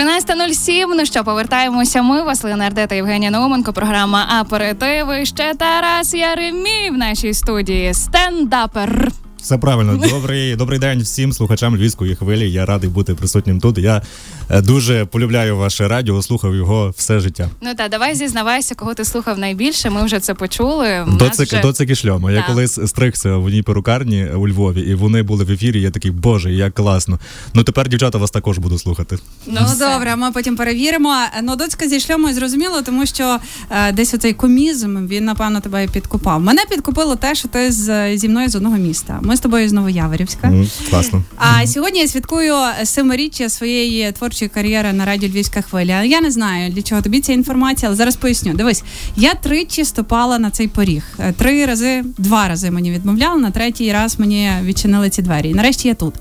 13.07, Ну що, повертаємося. Ми Василина та Євгенія Науменко. Програма Аперитиви. Ще Тарас Яремій в нашій студії. Стендапер. Все правильно. Добрий добрий день всім слухачам львівської хвилі. Я радий бути присутнім тут. Я е, дуже полюбляю ваше радіо, слухав його все життя. Ну та давай зізнавайся, кого ти слухав найбільше. Ми вже це почули. Доцик, вже... доцик і шльома. Я колись стригся в одній перукарні у Львові, і вони були в ефірі. Я такий, боже, як класно. Ну тепер дівчата вас також буду слухати. Ну все. добре, ми потім перевіримо. Ну, доцька зі шльомою зрозуміло, тому що е, десь оцей комізм він напевно тебе підкупав. Мене підкупило те, що ти з зі мною з одного міста. Ми з тобою з Новояворівська. М, класно. А сьогодні я святкую семиріччя своєї творчої кар'єри на радіо Львівська хвиля. Я не знаю для чого тобі ця інформація, але зараз поясню. Дивись, я тричі ступала на цей поріг. Е, Три рази, два рази мені відмовляли. На третій раз мені відчинили ці двері. І нарешті я тут.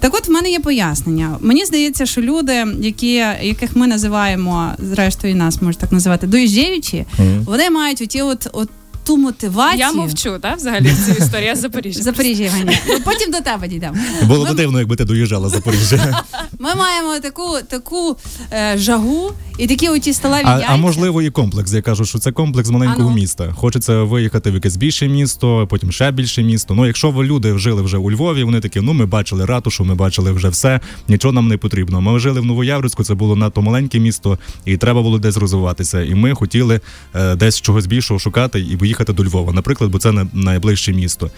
Так, от в мене є пояснення. Мені здається, що люди, які яких ми називаємо, зрештою, нас можуть так називати, доїжджаючі, Мгм. вони мають оті от, от ту мотивацію. Я мовчу, так, взагалі цю історію. З Запоріжжя. Запоріжжя Євгенія. Ну, Потім до тебе дійдемо. Було б дивно, якби ти доїжджала з Запоріжжя. Ми маємо таку таку е, жагу і такі оті сталеві А, яйця. а можливо і комплекс. Я кажу, що це комплекс маленького Ану. міста. Хочеться виїхати в якесь більше місто, потім ще більше місто. Ну, якщо ви люди жили вже у Львові, вони такі, ну ми бачили ратушу, ми бачили вже все, нічого нам не потрібно. Ми жили в Новояврську, це було надто маленьке місто, і треба було десь розвиватися. І ми хотіли е, десь чогось більшого шукати і поїхати до Львова, наприклад, бо це на- найближче місто.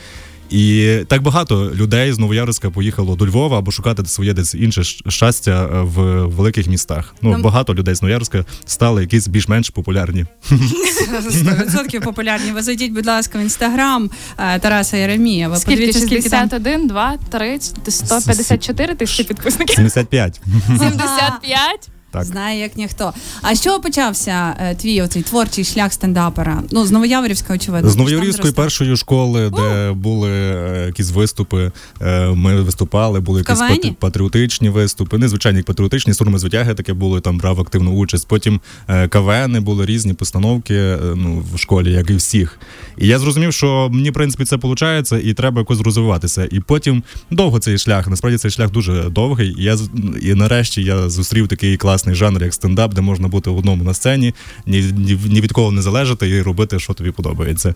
І так багато людей з Новоярська поїхало до Львова або шукати своє десь інше щастя е, в великих містах. Ну Нам- багато людей з Новоярська стали якісь більш-менш популярні. 100% популярні. Ви зайдіть, будь ласка, в інстаграм е, Тараса Єремія. Ви Скільки? подивіться, скільки там 61, 2, 3, 154 тисячі підписників. 75. 75? Так. знає як ніхто. А з чого почався е, твій оцей творчий шлях стендапера? Ну з Новояворівська, очевидно. З зростав. першої школи, де були е, якісь виступи, е, ми виступали, були якісь пати- патріотичні виступи, незвичайні патріотичні, сурми звитяги таке були, там брав активну участь. Потім е, КВНи були різні постановки е, ну, в школі, як і всіх. І я зрозумів, що мені, в принципі, це виходить, і треба якось розвиватися. І потім довго цей шлях. Насправді цей шлях дуже довгий. І я з- і нарешті я зустрів такий класний жанр, як стендап, де можна бути в одному на сцені, ні, ні, ні від кого не залежати і робити, що тобі подобається.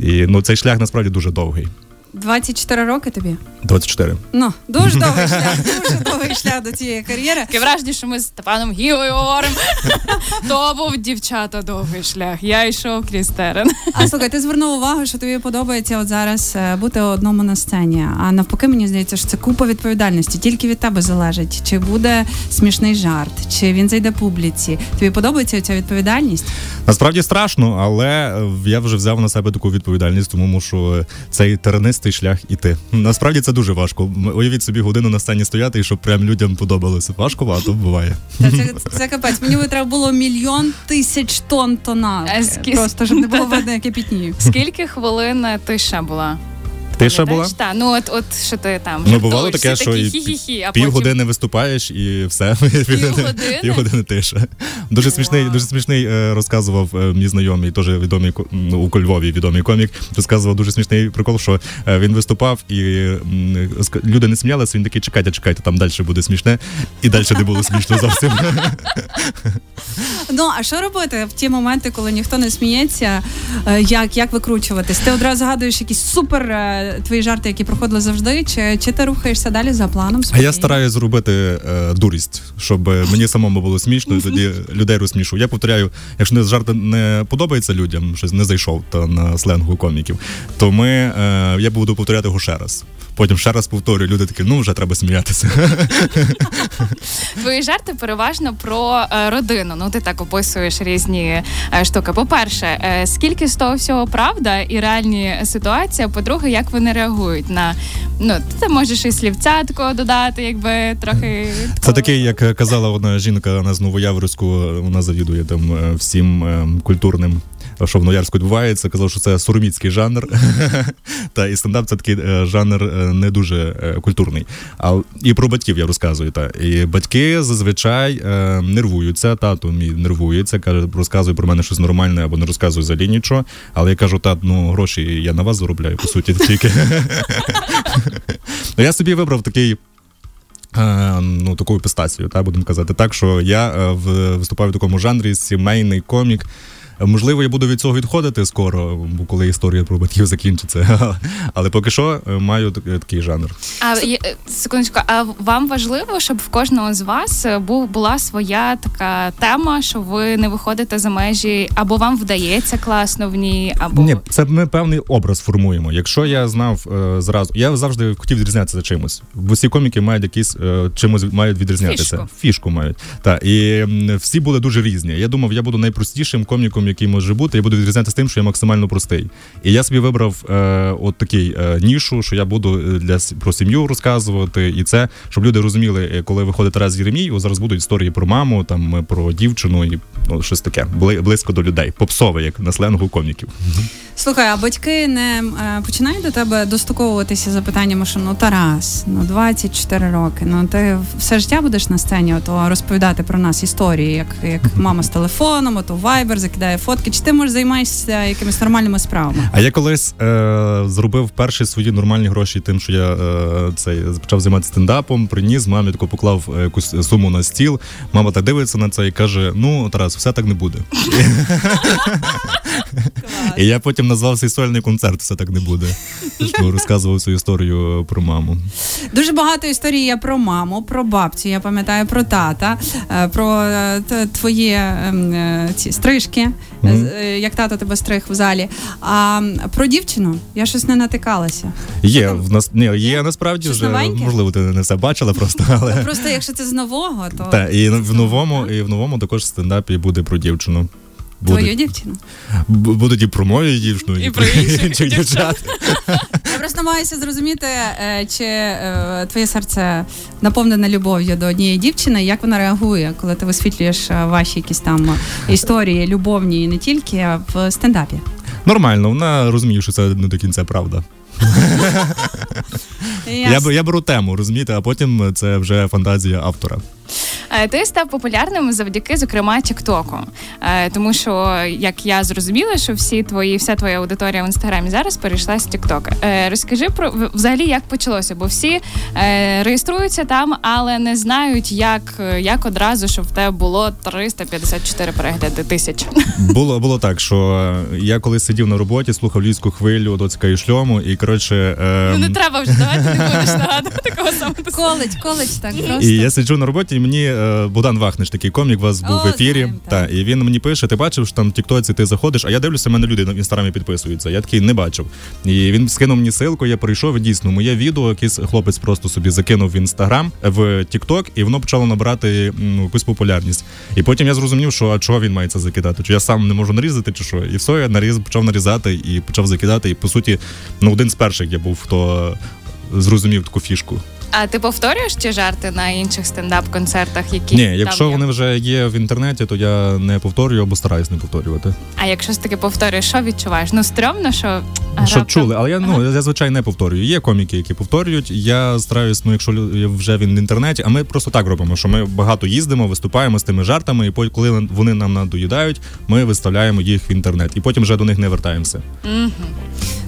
І ну цей шлях насправді дуже довгий. 24 роки тобі. 24. Ну дуже довгий шлях, дуже довгий шлях до цієї кар'єри. Таке враження, що ми з Степаном Гігою говоримо. То був дівчата довгий шлях. Я йшов крізь терен. А слухай, ти звернув увагу, що тобі подобається от зараз е, бути одному на сцені. А навпаки, мені здається, що це купа відповідальності. Тільки від тебе залежить, чи буде смішний жарт, чи він зайде публіці. Тобі подобається ця відповідальність? Насправді страшно, але е, я вже взяв на себе таку відповідальність, тому мушу цей теренистий шлях іти. Насправді це дуже важко. Уявіть собі годину на сцені стояти, і щоб прям людям подобалося. Важкувато буває. Та це, це капець. Мені би треба було мільйон тисяч тонн тона. А Просто щоб не було видно, як я пітнію. Скільки хвилин ти ще була? Ти ще була? Так, ну от, от що ти там. Ну, бувало таке, що потім Півгодини виступаєш і все. Півгодини? Тиша. Дуже смішний, дуже смішний е, розказував е, мій знайомий, теж відомий у Львові відомий комік. Розказував дуже смішний прикол, що е, він виступав і люди не сміялися. Він такий, чекайте, чекайте, там далі буде смішне, і далі не було смішно зовсім. Ну а що робити в ті моменти, коли ніхто не сміється? Як, як викручуватись? Ти одразу згадуєш якісь супер твої жарти, які проходили завжди, чи, чи ти рухаєшся далі за планом? А я стараюсь зробити е, дурість, щоб мені самому було смішно, і тоді людей розсмішу. Я повторяю, якщо не жарт не подобається людям, щось не зайшов та на сленгу коміків, то ми е, я буду повторяти його ще раз. Потім ще раз повторюю, люди такі, ну вже треба сміятися. Твої жарти переважно про е, родину. Ну, ти так описуєш різні е, штуки. По-перше, е, скільки з того всього правда і реальні ситуації. По-друге, як вони реагують на ну, ти можеш і слівця такого додати, якби трохи. Це такий, як казала одна жінка, вона з Новояврську, вона завідує там е, всім е, культурним. Що в Новоярську відбувається, казав, що це сороміцький жанр. та і стендап це такий е, жанр е, не дуже е, культурний. А і про батьків я розказую. Та і батьки зазвичай нервуються. Тато мій нервується, каже, розказує про мене щось нормальне або не розказує взагалі нічого. Але я кажу, тат, ну гроші я на вас заробляю, по суті, тільки. Ну, я собі вибрав такий ну, такою пистацією, та будемо казати так, що я виступаю в такому жанрі сімейний комік. Можливо, я буду від цього відходити скоро, бо коли історія про батьків закінчиться. Але поки що е, маю такий жанр. А е, секундочку, а вам важливо, щоб в кожного з вас е, була своя така тема, що ви не виходите за межі, або вам вдається класно в ній, або ні, це ми певний образ формуємо. Якщо я знав е, зразу, я завжди хотів відрізнятися за чимось. Бо всі коміки мають якісь е, чимось мають відрізнятися. Фішку, Фішку мають. Так, і всі були дуже різні. Я думав, я буду найпростішим коміком який може бути, я буду відрізнятися тим, що я максимально простий. І я собі вибрав е, от такий е, нішу, що я буду е, для про сім'ю розказувати, і це щоб люди розуміли, е, коли виходить Тарас Єремій, зараз будуть історії про маму, там про дівчину і ну, щось таке близько до людей, попсове, як на сленгу коміків. Слухай, а батьки не е, починають до тебе достуковуватися запитаннями, що ну Тарас, ну 24 роки. Ну ти все життя будеш на сцені, ото розповідати про нас історії, як як мама з телефоном, ото вайбер закидає фотки. Чи ти можеш займаєшся якимись нормальними справами? А я колись е, зробив перші свої нормальні гроші, тим, що я е, цей почав займатися стендапом, приніс мамі тако поклав якусь суму на стіл. Мама так дивиться на це і каже: Ну Тарас, все так не буде. І я потім назвав цей сольний концерт, все так не буде. Ну, розказував свою історію про маму. Дуже багато історій є про маму, про бабцю. Я пам'ятаю про тата, е, про е, твої ем, е, ці стрижки, mm-hmm. як тато тебе стриг в залі. А про дівчину я щось не натикалася. Є в нас ні, є насправді щось вже новеньке? можливо, ти не все бачила просто, але просто якщо це з нового, то так, і в новому, і в новому також стендапі буде про дівчину. Твою дівчину? Будуть і про мою дівчину, і, і про інших дівчат. Я просто намагаюся зрозуміти, е, чи е, твоє серце наповнене любов'ю до однієї дівчини, як вона реагує, коли ти висвітлюєш е, ваші якісь там історії, любовні і не тільки в стендапі. Нормально, вона розуміє, що це не до кінця правда. Я я беру тему, розумієте, а потім це вже фантазія автора. Е, ти став популярним завдяки, зокрема, Тіктоку. Е, тому що, як я зрозуміла, що всі твої, вся твоя аудиторія в інстаграмі зараз перейшла з Тіктока. Е, розкажи про взагалі, як почалося, бо всі реєструються там, але не знають, як як одразу, щоб в тебе було 354 перегляди тисяч. Було було так, що я коли сидів на роботі, слухав львівську хвилю доцька і шльому, і коротше. Ем... Ну не треба вже давайте не будеш нагадувати такого самого. Коледж, коледж так просто. І я сиджу на роботі, і мені Е, Богдан Вахнич, такий комік, у вас був О, в ефірі. Знаємо, та, і він мені пише: ти бачив, що там в Тіктоці ти заходиш, а я дивлюся, мене люди в інстаграмі підписуються. Я такий не бачив. І він скинув мені силку, я прийшов. і Дійсно, моє відео, якийсь хлопець просто собі закинув в інстаграм в Тікток, і воно почало набирати ну, якусь популярність. І потім я зрозумів, що а чого він має це закидати? Чи я сам не можу нарізати, чи що? І все, я наріз почав нарізати і почав закидати. І по суті, ну один з перших я був, хто зрозумів таку фішку. А ти повторюєш ті жарти на інших стендап-концертах, які ні, якщо є? вони вже є в інтернеті, то я не повторюю або стараюсь не повторювати. А якщо ж таки повторюєш, що відчуваєш? Ну стрьомно, що Щоб чули, але я ну я звичайно не повторюю. Є коміки, які повторюють. Я стараюсь, ну якщо вже він в інтернеті, а ми просто так робимо, що ми багато їздимо, виступаємо з тими жартами, і коли вони нам надоїдають, ми виставляємо їх в інтернет, і потім вже до них не вертаємося. Угу.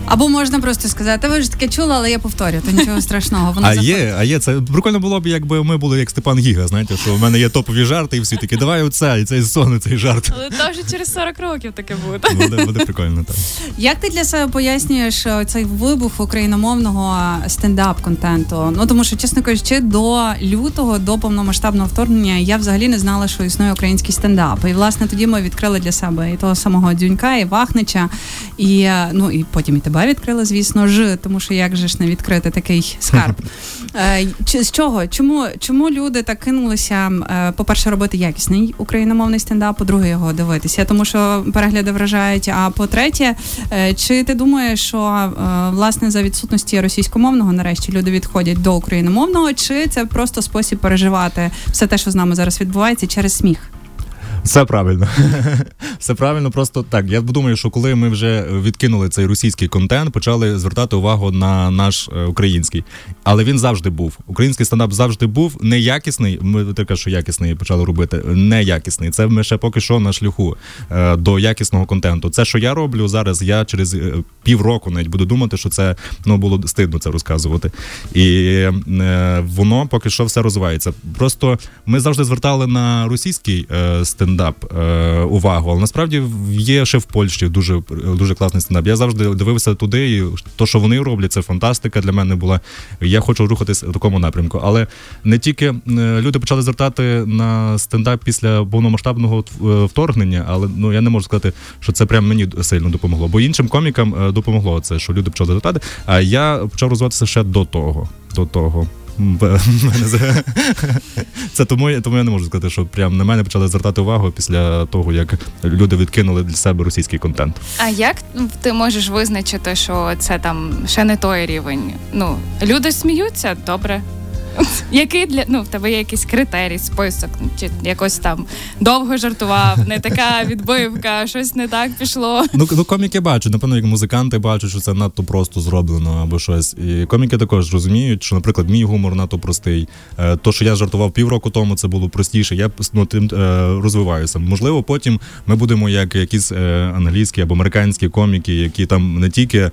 Або можна просто сказати, ви ж таке чули, але я повторю, то нічого страшного. Воно а є, а є це прикольно було б, якби ми були як Степан Гіга. Знаєте, що в мене є топові жарти, і всі такі, давай оце, і цей сон, і цей жарт. Але то вже через 40 років таке буде. Буде буде прикольно. так. Як ти для себе пояснюєш е, цей вибух україномовного стендап-контенту? Ну тому що, чесно кажучи, до лютого, до повномасштабного вторгнення, я взагалі не знала, що існує український стендап. І власне тоді ми відкрили для себе і того самого Дзюнька, і Вахнича, і е, ну і потім і тебе відкрили, звісно ж, тому що як же ж не відкрити такий скарб. Е, з чого? Чому чому люди так кинулися, е, по-перше, робити якісний україномовний стендап, по-друге, його дивитися, тому що перегляди вражають. А по-третє, е, чи ти думаєш, що власне за відсутності російськомовного нарешті люди відходять до україномовного, чи це просто спосіб переживати все те, що з нами зараз відбувається, через сміх? Все правильно. Все правильно, просто так. Я думаю, що коли ми вже відкинули цей російський контент, почали звертати увагу на наш е, український. Але він завжди був. Український стендап завжди був неякісний. Ми таке, що якісний почали робити. Неякісний. Це ми ще поки що на шляху е, до якісного контенту. Це, що я роблю зараз, я через е, півроку навіть буду думати, що це ну було стидно це розказувати. І воно поки що все розвивається. Просто ми завжди звертали на російський е, стендап е, увагу, але насправді є ще в Польщі дуже дуже класний стендап. Я завжди дивився туди, і то, що вони роблять, це фантастика для мене була. Я хочу рухатись в такому напрямку. Але не тільки е, люди почали звертати на стендап після повномасштабного е, вторгнення, але ну я не можу сказати, що це прям мені сильно допомогло. Бо іншим комікам допомогло це, що люди почали звертати. А я почав розвиватися ще до того. До того. Це тому тому я не можу сказати, що прям на мене почали звертати увагу після того, як люди відкинули для себе російський контент. А як ти можеш визначити, що це там ще не той рівень? Ну люди сміються добре. Який для ну в тебе є якийсь критерій, список, чи якось там довго жартував, не така відбивка, щось не так пішло. Ну ну коміки бачать, напевно, як музиканти бачать, що це надто просто зроблено або щось. І коміки також розуміють, що, наприклад, мій гумор надто простий. Е, то, що я жартував півроку тому, це було простіше. Я ну, тим е, розвиваюся. Можливо, потім ми будемо як якісь е, англійські або американські коміки, які там не тільки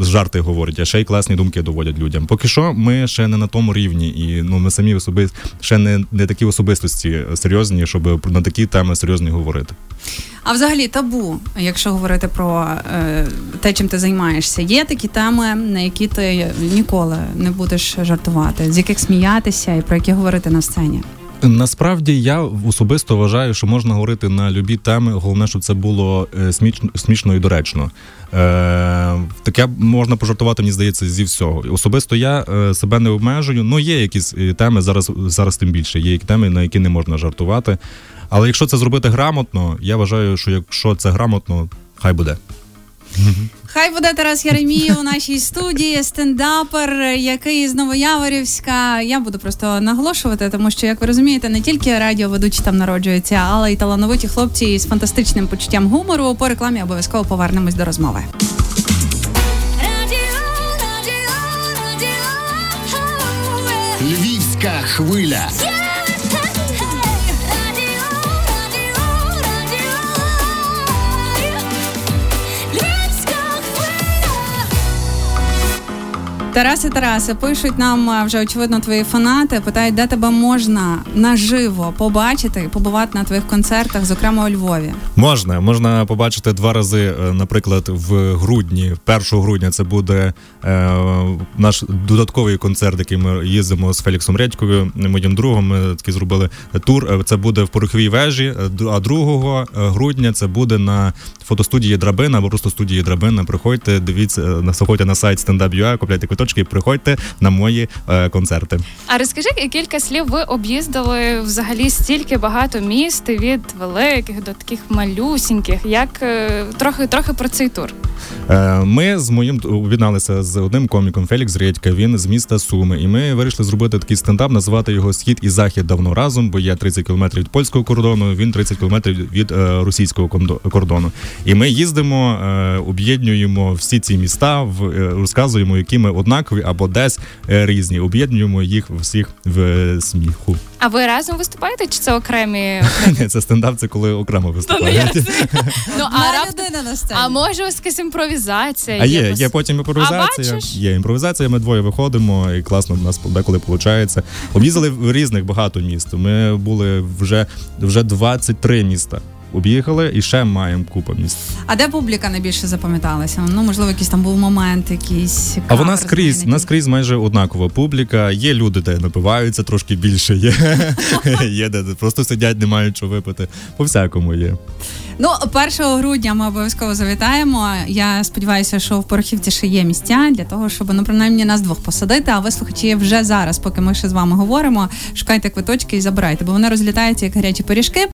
жарти говорять, а ще й класні думки доводять людям. Поки що ми ще не на тому рівні серйозні, і ну ми самі особи ще не не такі особистості серйозні, щоб на такі теми серйозні говорити. А взагалі табу, якщо говорити про е, те, чим ти займаєшся, є такі теми, на які ти ніколи не будеш жартувати, з яких сміятися і про які говорити на сцені. Насправді я особисто вважаю, що можна говорити на любі теми. Головне, щоб це було е, смішно, смішно і доречно. Е, Таке можна пожартувати, мені здається, зі всього. Особисто я е, себе не обмежую. Ну є якісь е, теми зараз, зараз тим більше. Є теми, на які не можна жартувати. Але якщо це зробити грамотно, я вважаю, що якщо це грамотно, хай буде. Хай буде Тарас Яремій у нашій студії, стендапер, який з Новояворівська. Я буду просто наголошувати, тому що, як ви розумієте, не тільки радіоведучі там народжуються, але й талановиті хлопці з фантастичним почуттям гумору. По рекламі обов'язково повернемось до розмови. Львівська хвиля. Тараси, Тараси, пишуть нам вже очевидно твої фанати. Питають, де тебе можна наживо побачити, побувати на твоїх концертах, зокрема у Львові. Можна, можна побачити два рази. Е, наприклад, в грудні, 1 грудня, це буде е, наш додатковий концерт, який ми їздимо з Феліксом Редькою, моїм другом. Ми таки зробили тур. Е, це буде в пороховій вежі. Е, а 2 грудня це буде на фотостудії Драбина або просто студії Драбина. Приходьте, дивіться, заходьте на сайт Stand.ua, купляйте квиток квиточки приходьте на мої е, концерти. А розкажи кілька слів. Ви об'їздили взагалі стільки багато міст від великих до таких малюсіньких. Як е, трохи трохи про цей тур? Е, ми з моїм об'єдналися з одним коміком Фелікс Редька. Він з міста Суми, і ми вирішили зробити такий стендап, називати його Схід і Захід давно разом, бо я 30 кілометрів від польського кордону. Він 30 кілометрів від е, російського кордону. І ми їздимо, е, об'єднуємо всі ці міста, в розказуємо, які ми однакові або десь різні. Об'єднуємо їх всіх в сміху. А ви разом виступаєте? Чи це окремі? Ні, це стендап, це коли окремо виступають. Ну, а людина на сцені. А може якась імпровізація? А є, є потім імпровізація. Є імпровізація, ми двоє виходимо, і класно в нас деколи виходить. Об'їздили в різних багато міст. Ми були вже вже 23 міста об'їхали і ще маємо купу місць. А де публіка найбільше запам'яталася? Ну можливо, якийсь там був момент, якийсь а вона скрізь на скрізь майже однакова публіка. Є люди, де напиваються трошки більше. Є є де просто сидять, не мають що випити. По всякому є. Ну, 1 грудня ми обов'язково завітаємо. Я сподіваюся, що в Порохівці ще є місця для того, щоб ну принаймні нас двох посадити. А ви слухачі вже зараз, поки ми ще з вами говоримо, шукайте квиточки і забирайте, бо вони розлітаються як гарячі пиріжки.